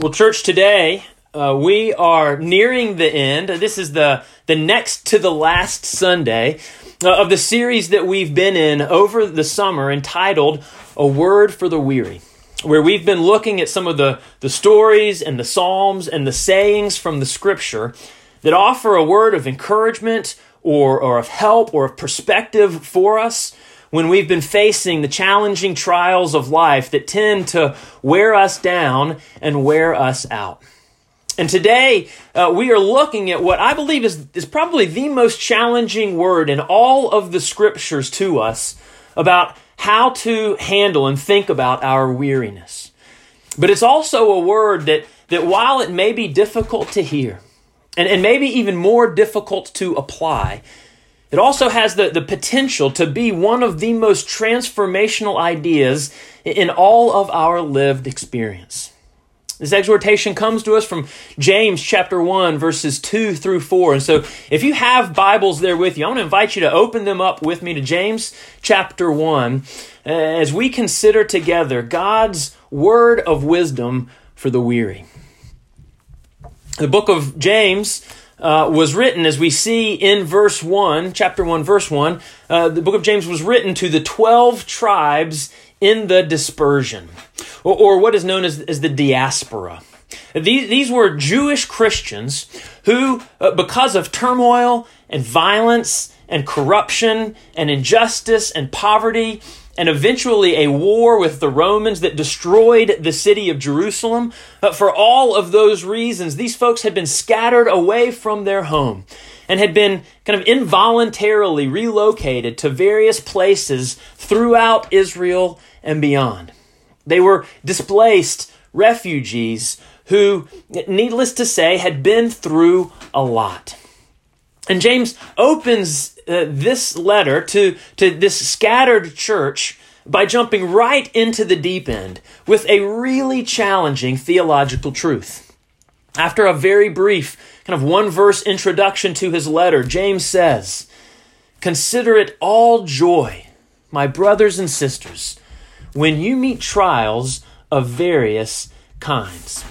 Well, church, today uh, we are nearing the end. This is the, the next to the last Sunday uh, of the series that we've been in over the summer entitled A Word for the Weary, where we've been looking at some of the, the stories and the Psalms and the sayings from the Scripture that offer a word of encouragement or, or of help or of perspective for us when we've been facing the challenging trials of life that tend to wear us down and wear us out. And today, uh, we are looking at what I believe is, is probably the most challenging word in all of the scriptures to us about how to handle and think about our weariness. But it's also a word that, that while it may be difficult to hear, and, and maybe even more difficult to apply, it also has the, the potential to be one of the most transformational ideas in all of our lived experience. This exhortation comes to us from James chapter 1, verses 2 through 4. And so, if you have Bibles there with you, I want to invite you to open them up with me to James chapter 1 uh, as we consider together God's word of wisdom for the weary. The book of James uh, was written, as we see in verse 1, chapter 1, verse 1, uh, the book of James was written to the 12 tribes in the dispersion, or, or what is known as, as the diaspora. These, these were Jewish Christians who, uh, because of turmoil and violence and corruption and injustice and poverty, and eventually a war with the Romans that destroyed the city of Jerusalem. But for all of those reasons, these folks had been scattered away from their home and had been kind of involuntarily relocated to various places throughout Israel and beyond. They were displaced refugees who, needless to say, had been through a lot. And James opens uh, this letter to, to this scattered church by jumping right into the deep end with a really challenging theological truth. After a very brief, kind of one verse introduction to his letter, James says, Consider it all joy, my brothers and sisters, when you meet trials of various kinds.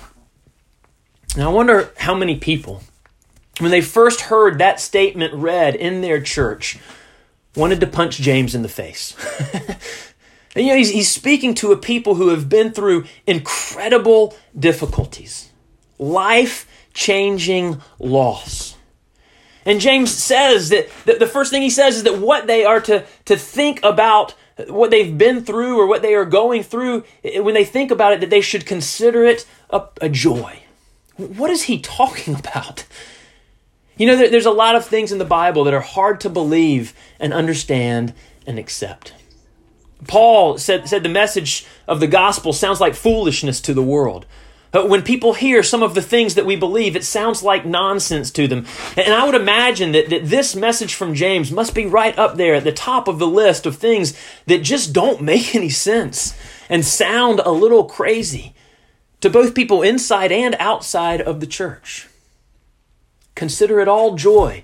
Now, I wonder how many people when they first heard that statement read in their church, wanted to punch James in the face. and you know, he's, he's speaking to a people who have been through incredible difficulties, life changing loss. And James says that, that the first thing he says is that what they are to, to think about what they've been through or what they are going through, when they think about it, that they should consider it a, a joy. What is he talking about? You know, there's a lot of things in the Bible that are hard to believe and understand and accept. Paul said, said the message of the gospel sounds like foolishness to the world. When people hear some of the things that we believe, it sounds like nonsense to them. And I would imagine that, that this message from James must be right up there at the top of the list of things that just don't make any sense and sound a little crazy to both people inside and outside of the church. Consider it all joy,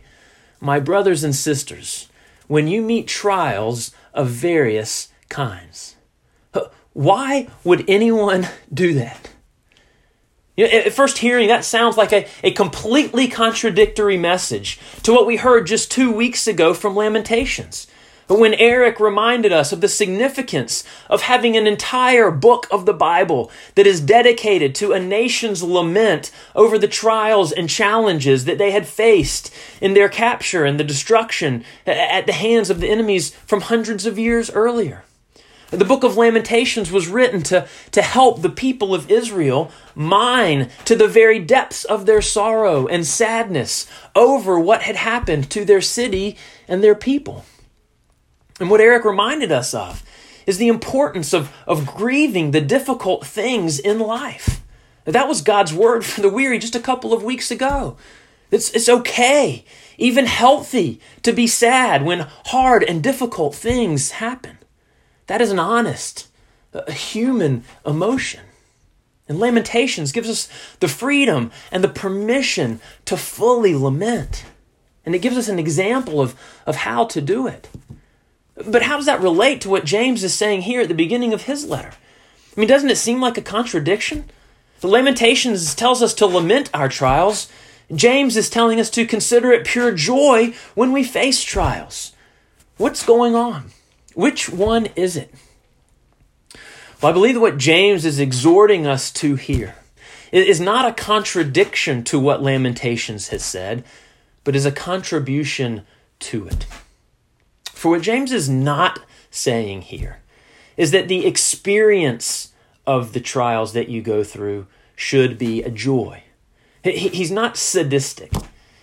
my brothers and sisters, when you meet trials of various kinds. Why would anyone do that? You know, at first hearing, that sounds like a, a completely contradictory message to what we heard just two weeks ago from Lamentations. But when Eric reminded us of the significance of having an entire book of the Bible that is dedicated to a nation's lament over the trials and challenges that they had faced in their capture and the destruction at the hands of the enemies from hundreds of years earlier. The book of Lamentations was written to, to help the people of Israel mine to the very depths of their sorrow and sadness over what had happened to their city and their people. And what Eric reminded us of is the importance of, of grieving the difficult things in life. That was God's word for the weary just a couple of weeks ago. It's, it's okay, even healthy, to be sad when hard and difficult things happen. That is an honest, human emotion. And Lamentations gives us the freedom and the permission to fully lament. And it gives us an example of, of how to do it. But how does that relate to what James is saying here at the beginning of his letter? I mean, doesn't it seem like a contradiction? The Lamentations tells us to lament our trials. James is telling us to consider it pure joy when we face trials. What's going on? Which one is it? Well, I believe that what James is exhorting us to here is not a contradiction to what Lamentations has said, but is a contribution to it. For what James is not saying here is that the experience of the trials that you go through should be a joy. He's not sadistic.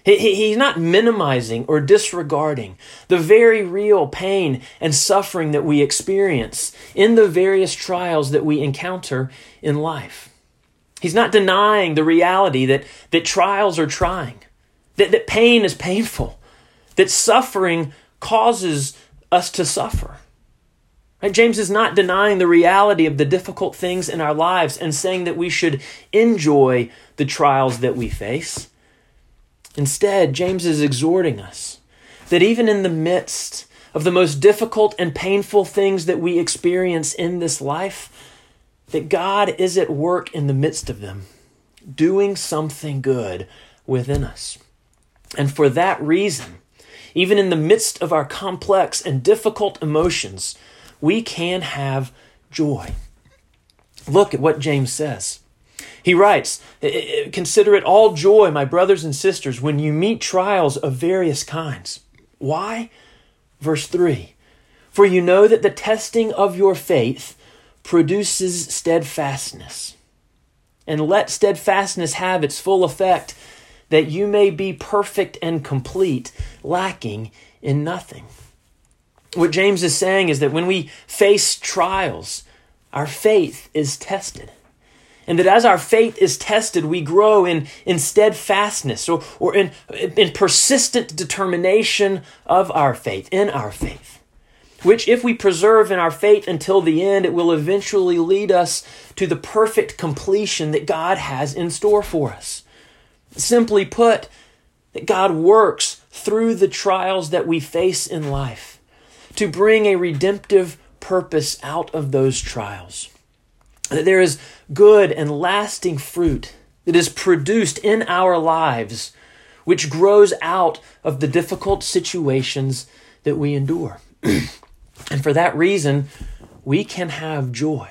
He's not minimizing or disregarding the very real pain and suffering that we experience in the various trials that we encounter in life. He's not denying the reality that, that trials are trying, that, that pain is painful, that suffering causes us to suffer. Right? James is not denying the reality of the difficult things in our lives and saying that we should enjoy the trials that we face. Instead, James is exhorting us that even in the midst of the most difficult and painful things that we experience in this life, that God is at work in the midst of them, doing something good within us. And for that reason, even in the midst of our complex and difficult emotions, we can have joy. Look at what James says. He writes, Consider it all joy, my brothers and sisters, when you meet trials of various kinds. Why? Verse 3 For you know that the testing of your faith produces steadfastness. And let steadfastness have its full effect, that you may be perfect and complete, lacking in nothing. What James is saying is that when we face trials, our faith is tested. And that as our faith is tested, we grow in, in steadfastness or, or in, in persistent determination of our faith, in our faith which, if we preserve in our faith until the end, it will eventually lead us to the perfect completion that God has in store for us. Simply put, that God works through the trials that we face in life to bring a redemptive purpose out of those trials. That there is good and lasting fruit that is produced in our lives, which grows out of the difficult situations that we endure. And for that reason, we can have joy.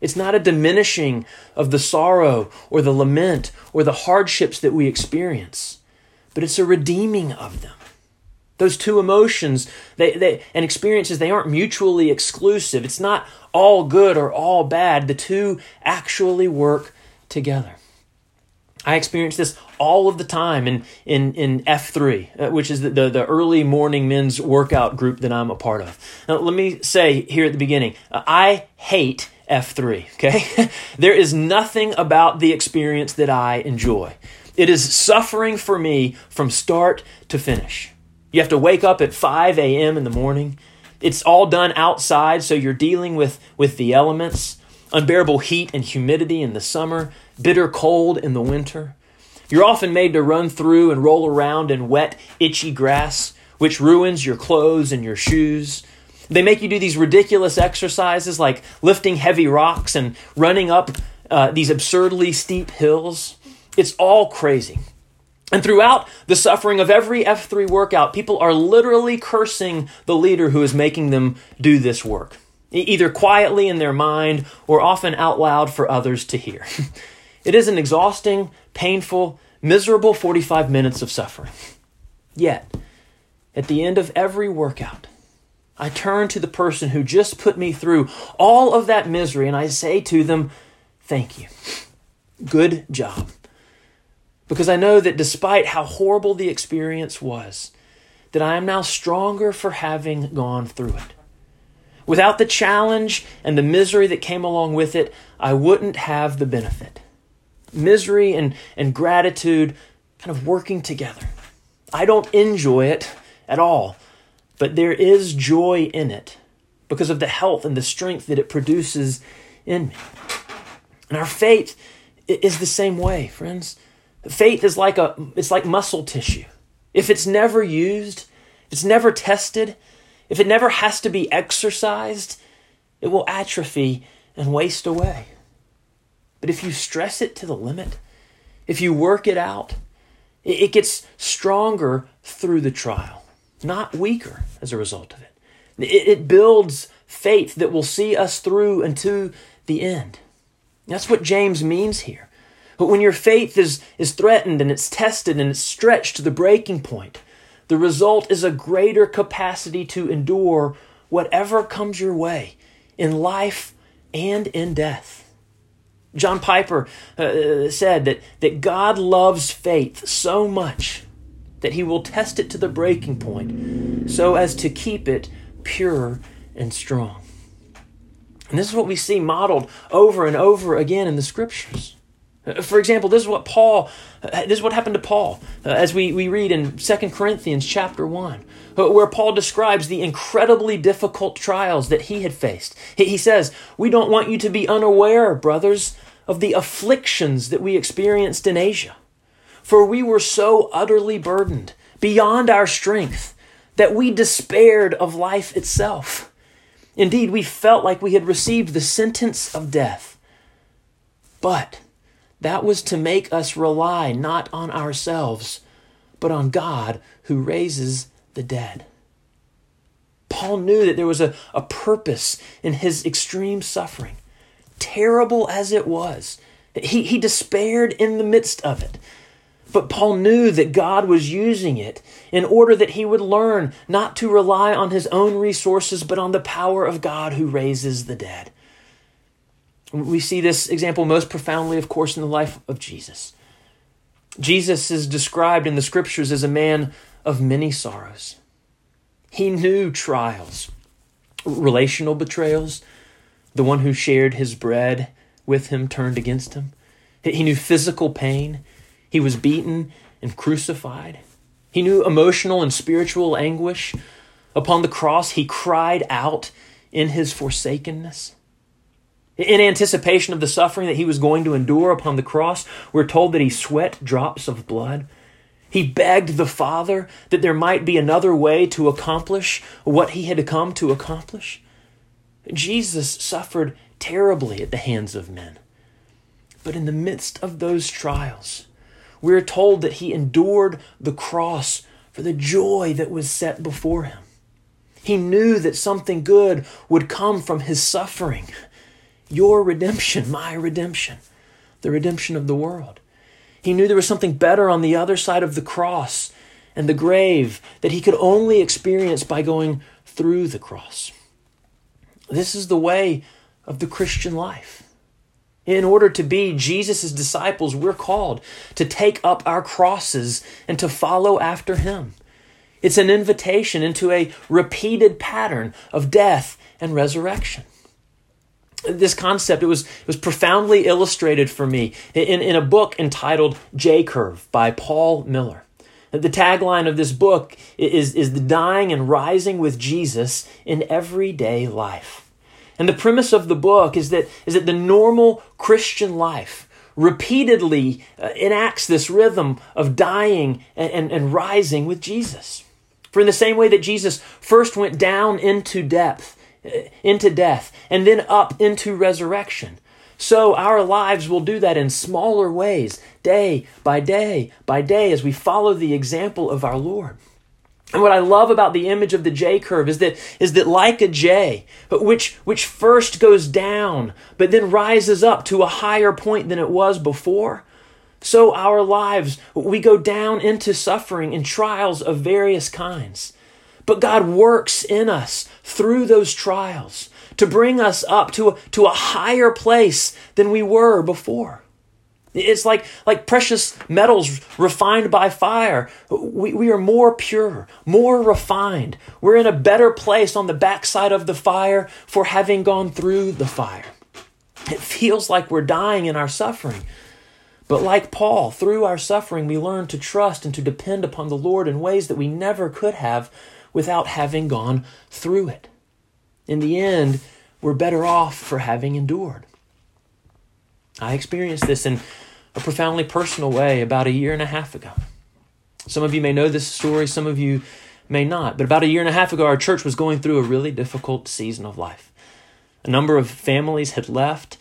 It's not a diminishing of the sorrow or the lament or the hardships that we experience, but it's a redeeming of them. Those two emotions they, they, and experiences, they aren't mutually exclusive. It's not all good or all bad. The two actually work together. I experience this all of the time in, in, in F3, uh, which is the, the, the, early morning men's workout group that I'm a part of. Now, let me say here at the beginning uh, I hate F3, okay? there is nothing about the experience that I enjoy. It is suffering for me from start to finish. You have to wake up at 5 a.m. in the morning. It's all done outside, so you're dealing with, with the elements unbearable heat and humidity in the summer, bitter cold in the winter. You're often made to run through and roll around in wet, itchy grass, which ruins your clothes and your shoes. They make you do these ridiculous exercises like lifting heavy rocks and running up uh, these absurdly steep hills. It's all crazy. And throughout the suffering of every F3 workout, people are literally cursing the leader who is making them do this work either quietly in their mind or often out loud for others to hear. it is an exhausting, painful, miserable 45 minutes of suffering. Yet, at the end of every workout, I turn to the person who just put me through all of that misery and I say to them, Thank you. Good job. Because I know that despite how horrible the experience was, that I am now stronger for having gone through it. Without the challenge and the misery that came along with it, I wouldn't have the benefit. Misery and, and gratitude kind of working together. I don't enjoy it at all, but there is joy in it because of the health and the strength that it produces in me. And our faith is the same way, friends. Faith is like a it's like muscle tissue. If it's never used, if it's never tested, if it never has to be exercised, it will atrophy and waste away. But if you stress it to the limit, if you work it out, it gets stronger through the trial, not weaker as a result of it. It builds faith that will see us through unto the end. That's what James means here. But when your faith is, is threatened and it's tested and it's stretched to the breaking point, the result is a greater capacity to endure whatever comes your way in life and in death. John Piper uh, said that, that God loves faith so much that he will test it to the breaking point so as to keep it pure and strong. And this is what we see modeled over and over again in the scriptures. Uh, for example, this is what Paul, uh, this is what happened to Paul, uh, as we, we read in 2 Corinthians chapter 1, where Paul describes the incredibly difficult trials that he had faced. He says, We don't want you to be unaware, brothers, of the afflictions that we experienced in Asia. For we were so utterly burdened, beyond our strength, that we despaired of life itself. Indeed, we felt like we had received the sentence of death. But that was to make us rely not on ourselves, but on God who raises the dead. Paul knew that there was a, a purpose in his extreme suffering, terrible as it was. He, he despaired in the midst of it. But Paul knew that God was using it in order that he would learn not to rely on his own resources, but on the power of God who raises the dead. We see this example most profoundly, of course, in the life of Jesus. Jesus is described in the scriptures as a man of many sorrows. He knew trials, relational betrayals, the one who shared his bread with him turned against him. He knew physical pain. He was beaten and crucified. He knew emotional and spiritual anguish. Upon the cross, he cried out in his forsakenness. In anticipation of the suffering that he was going to endure upon the cross, we're told that he sweat drops of blood. He begged the Father that there might be another way to accomplish what he had come to accomplish. Jesus suffered terribly at the hands of men. But in the midst of those trials, we're told that he endured the cross for the joy that was set before him. He knew that something good would come from his suffering. Your redemption, my redemption, the redemption of the world. He knew there was something better on the other side of the cross and the grave that he could only experience by going through the cross. This is the way of the Christian life. In order to be Jesus' disciples, we're called to take up our crosses and to follow after him. It's an invitation into a repeated pattern of death and resurrection. This concept it was, it was profoundly illustrated for me in, in a book entitled J Curve by Paul Miller. The tagline of this book is, is the dying and rising with Jesus in everyday life. And the premise of the book is that, is that the normal Christian life repeatedly uh, enacts this rhythm of dying and, and, and rising with Jesus. For in the same way that Jesus first went down into depth, into death, and then up into resurrection, so our lives will do that in smaller ways, day by day by day, as we follow the example of our Lord. And what I love about the image of the J curve is that is that like a J, which which first goes down but then rises up to a higher point than it was before, so our lives we go down into suffering and trials of various kinds. But God works in us through those trials to bring us up to a, to a higher place than we were before. It's like, like precious metals refined by fire. We, we are more pure, more refined. We're in a better place on the backside of the fire for having gone through the fire. It feels like we're dying in our suffering. But like Paul, through our suffering, we learn to trust and to depend upon the Lord in ways that we never could have without having gone through it. In the end, we're better off for having endured. I experienced this in a profoundly personal way about a year and a half ago. Some of you may know this story, some of you may not. But about a year and a half ago, our church was going through a really difficult season of life. A number of families had left.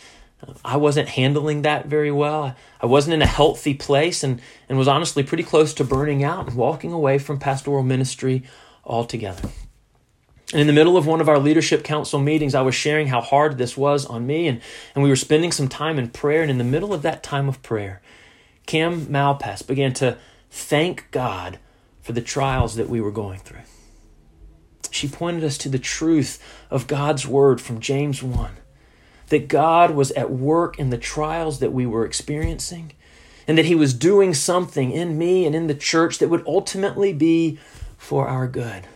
I wasn't handling that very well. I wasn't in a healthy place and, and was honestly pretty close to burning out and walking away from pastoral ministry altogether. And in the middle of one of our leadership council meetings, I was sharing how hard this was on me, and, and we were spending some time in prayer. And in the middle of that time of prayer, Cam Malpass began to thank God for the trials that we were going through. She pointed us to the truth of God's word from James 1 that God was at work in the trials that we were experiencing, and that He was doing something in me and in the church that would ultimately be for our good.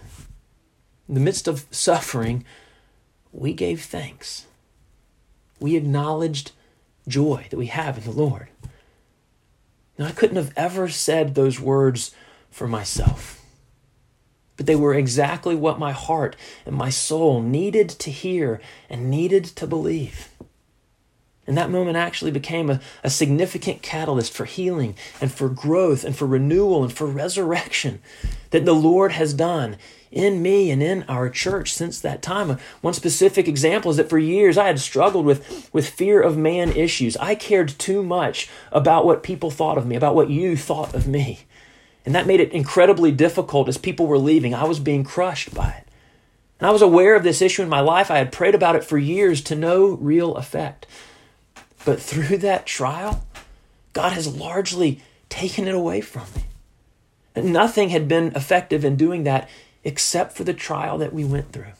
In the midst of suffering, we gave thanks. We acknowledged joy that we have in the Lord. Now, I couldn't have ever said those words for myself, but they were exactly what my heart and my soul needed to hear and needed to believe. And that moment actually became a, a significant catalyst for healing and for growth and for renewal and for resurrection that the Lord has done in me and in our church since that time. One specific example is that for years I had struggled with, with fear of man issues. I cared too much about what people thought of me, about what you thought of me. And that made it incredibly difficult as people were leaving. I was being crushed by it. And I was aware of this issue in my life. I had prayed about it for years to no real effect. But through that trial, God has largely taken it away from me. And nothing had been effective in doing that except for the trial that we went through.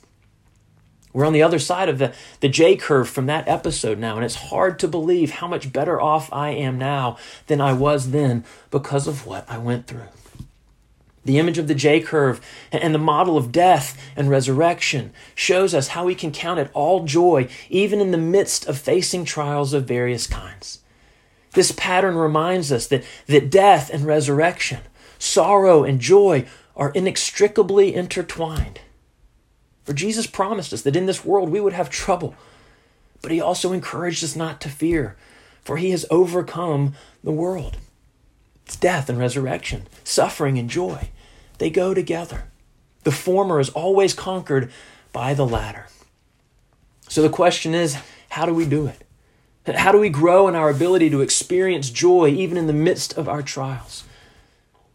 We're on the other side of the, the J curve from that episode now, and it's hard to believe how much better off I am now than I was then because of what I went through. The image of the J curve and the model of death and resurrection shows us how we can count it all joy, even in the midst of facing trials of various kinds. This pattern reminds us that, that death and resurrection, sorrow and joy are inextricably intertwined. For Jesus promised us that in this world we would have trouble, but he also encouraged us not to fear, for he has overcome the world. It's death and resurrection, suffering and joy. They go together. The former is always conquered by the latter. So the question is how do we do it? How do we grow in our ability to experience joy even in the midst of our trials?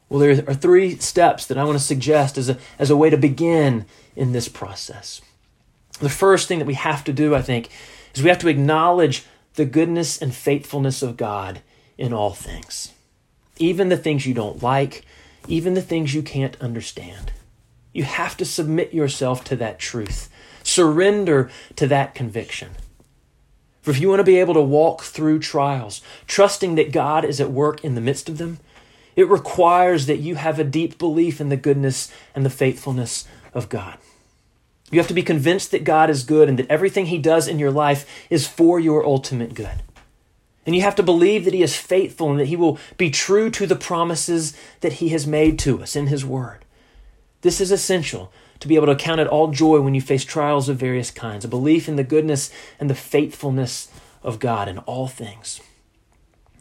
Well, there are three steps that I want to suggest as a, as a way to begin in this process. The first thing that we have to do, I think, is we have to acknowledge the goodness and faithfulness of God in all things, even the things you don't like, even the things you can't understand. You have to submit yourself to that truth, surrender to that conviction. For if you want to be able to walk through trials, trusting that God is at work in the midst of them, it requires that you have a deep belief in the goodness and the faithfulness of God. You have to be convinced that God is good and that everything He does in your life is for your ultimate good. And you have to believe that He is faithful and that He will be true to the promises that He has made to us in His Word. This is essential to be able to count it all joy when you face trials of various kinds, a belief in the goodness and the faithfulness of God in all things.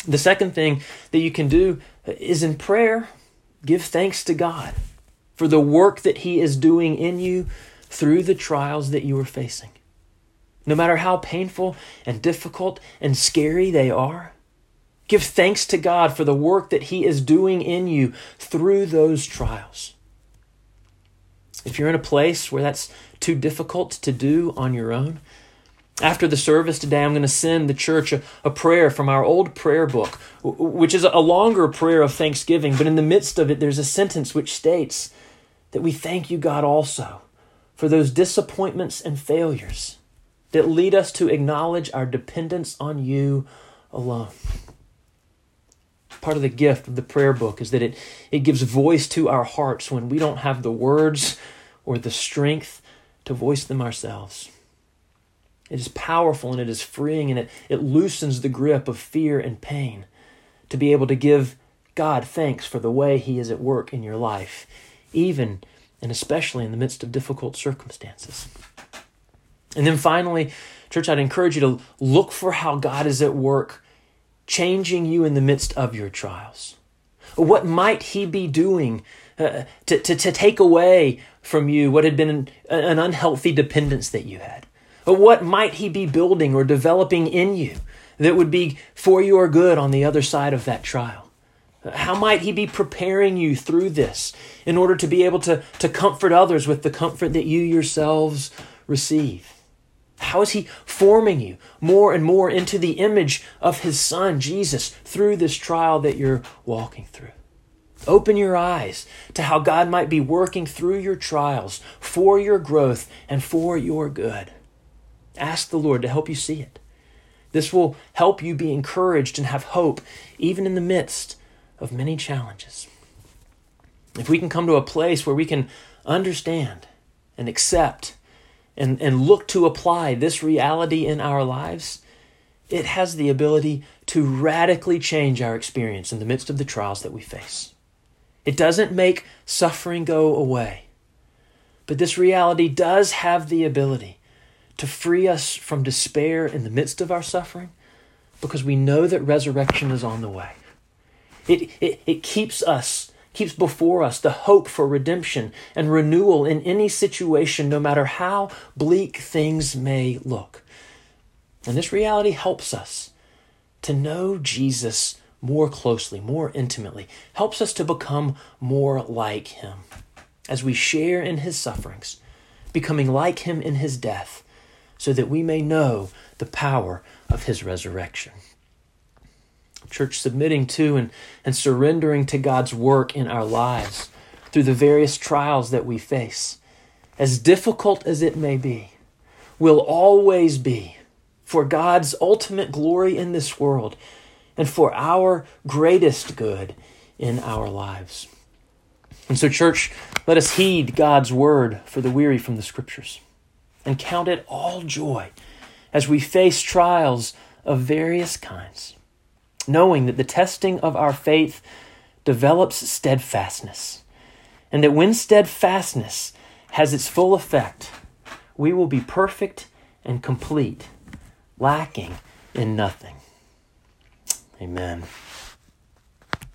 The second thing that you can do is in prayer, give thanks to God for the work that He is doing in you through the trials that you are facing. No matter how painful and difficult and scary they are, give thanks to God for the work that He is doing in you through those trials. If you're in a place where that's too difficult to do on your own, after the service today, I'm going to send the church a, a, prayer from our old prayer book, which is a longer prayer of thanksgiving. But in the midst of it, there's a sentence which states that we thank you, God, also for those disappointments and failures that lead us to acknowledge our dependence on you alone. Part of the gift of the prayer book is that it, it gives voice to our hearts when we don't have the words or the strength to voice them ourselves. It is powerful and it is freeing and it, it loosens the grip of fear and pain to be able to give God thanks for the way He is at work in your life, even and especially in the midst of difficult circumstances. And then finally, church, I'd encourage you to look for how God is at work changing you in the midst of your trials. What might He be doing uh, to, to, to take away from you what had been an, an unhealthy dependence that you had? What might He be building or developing in you that would be for your good on the other side of that trial? How might He be preparing you through this in order to be able to, to comfort others with the comfort that you yourselves receive? How is He forming you more and more into the image of His Son, Jesus, through this trial that you're walking through? Open your eyes to how God might be working through your trials for your growth and for your good. Ask the Lord to help you see it. This will help you be encouraged and have hope even in the midst of many challenges. If we can come to a place where we can understand and accept and, and look to apply this reality in our lives, it has the ability to radically change our experience in the midst of the trials that we face. It doesn't make suffering go away, but this reality does have the ability to free us from despair in the midst of our suffering because we know that resurrection is on the way. It, it, it keeps us, keeps before us the hope for redemption and renewal in any situation, no matter how bleak things may look. And this reality helps us to know Jesus more closely, more intimately, helps us to become more like him as we share in his sufferings, becoming like him in his death, so that we may know the power of his resurrection church, submitting to and, and surrendering to God's work in our lives through the various trials that we face, as difficult as it may be, will always be for God's ultimate glory in this world and for our greatest good in our lives. And so, church, let us heed God's word for the weary from the scriptures and count it all joy as we face trials of various kinds knowing that the testing of our faith develops steadfastness, and that when steadfastness has its full effect, we will be perfect and complete, lacking in nothing. Amen.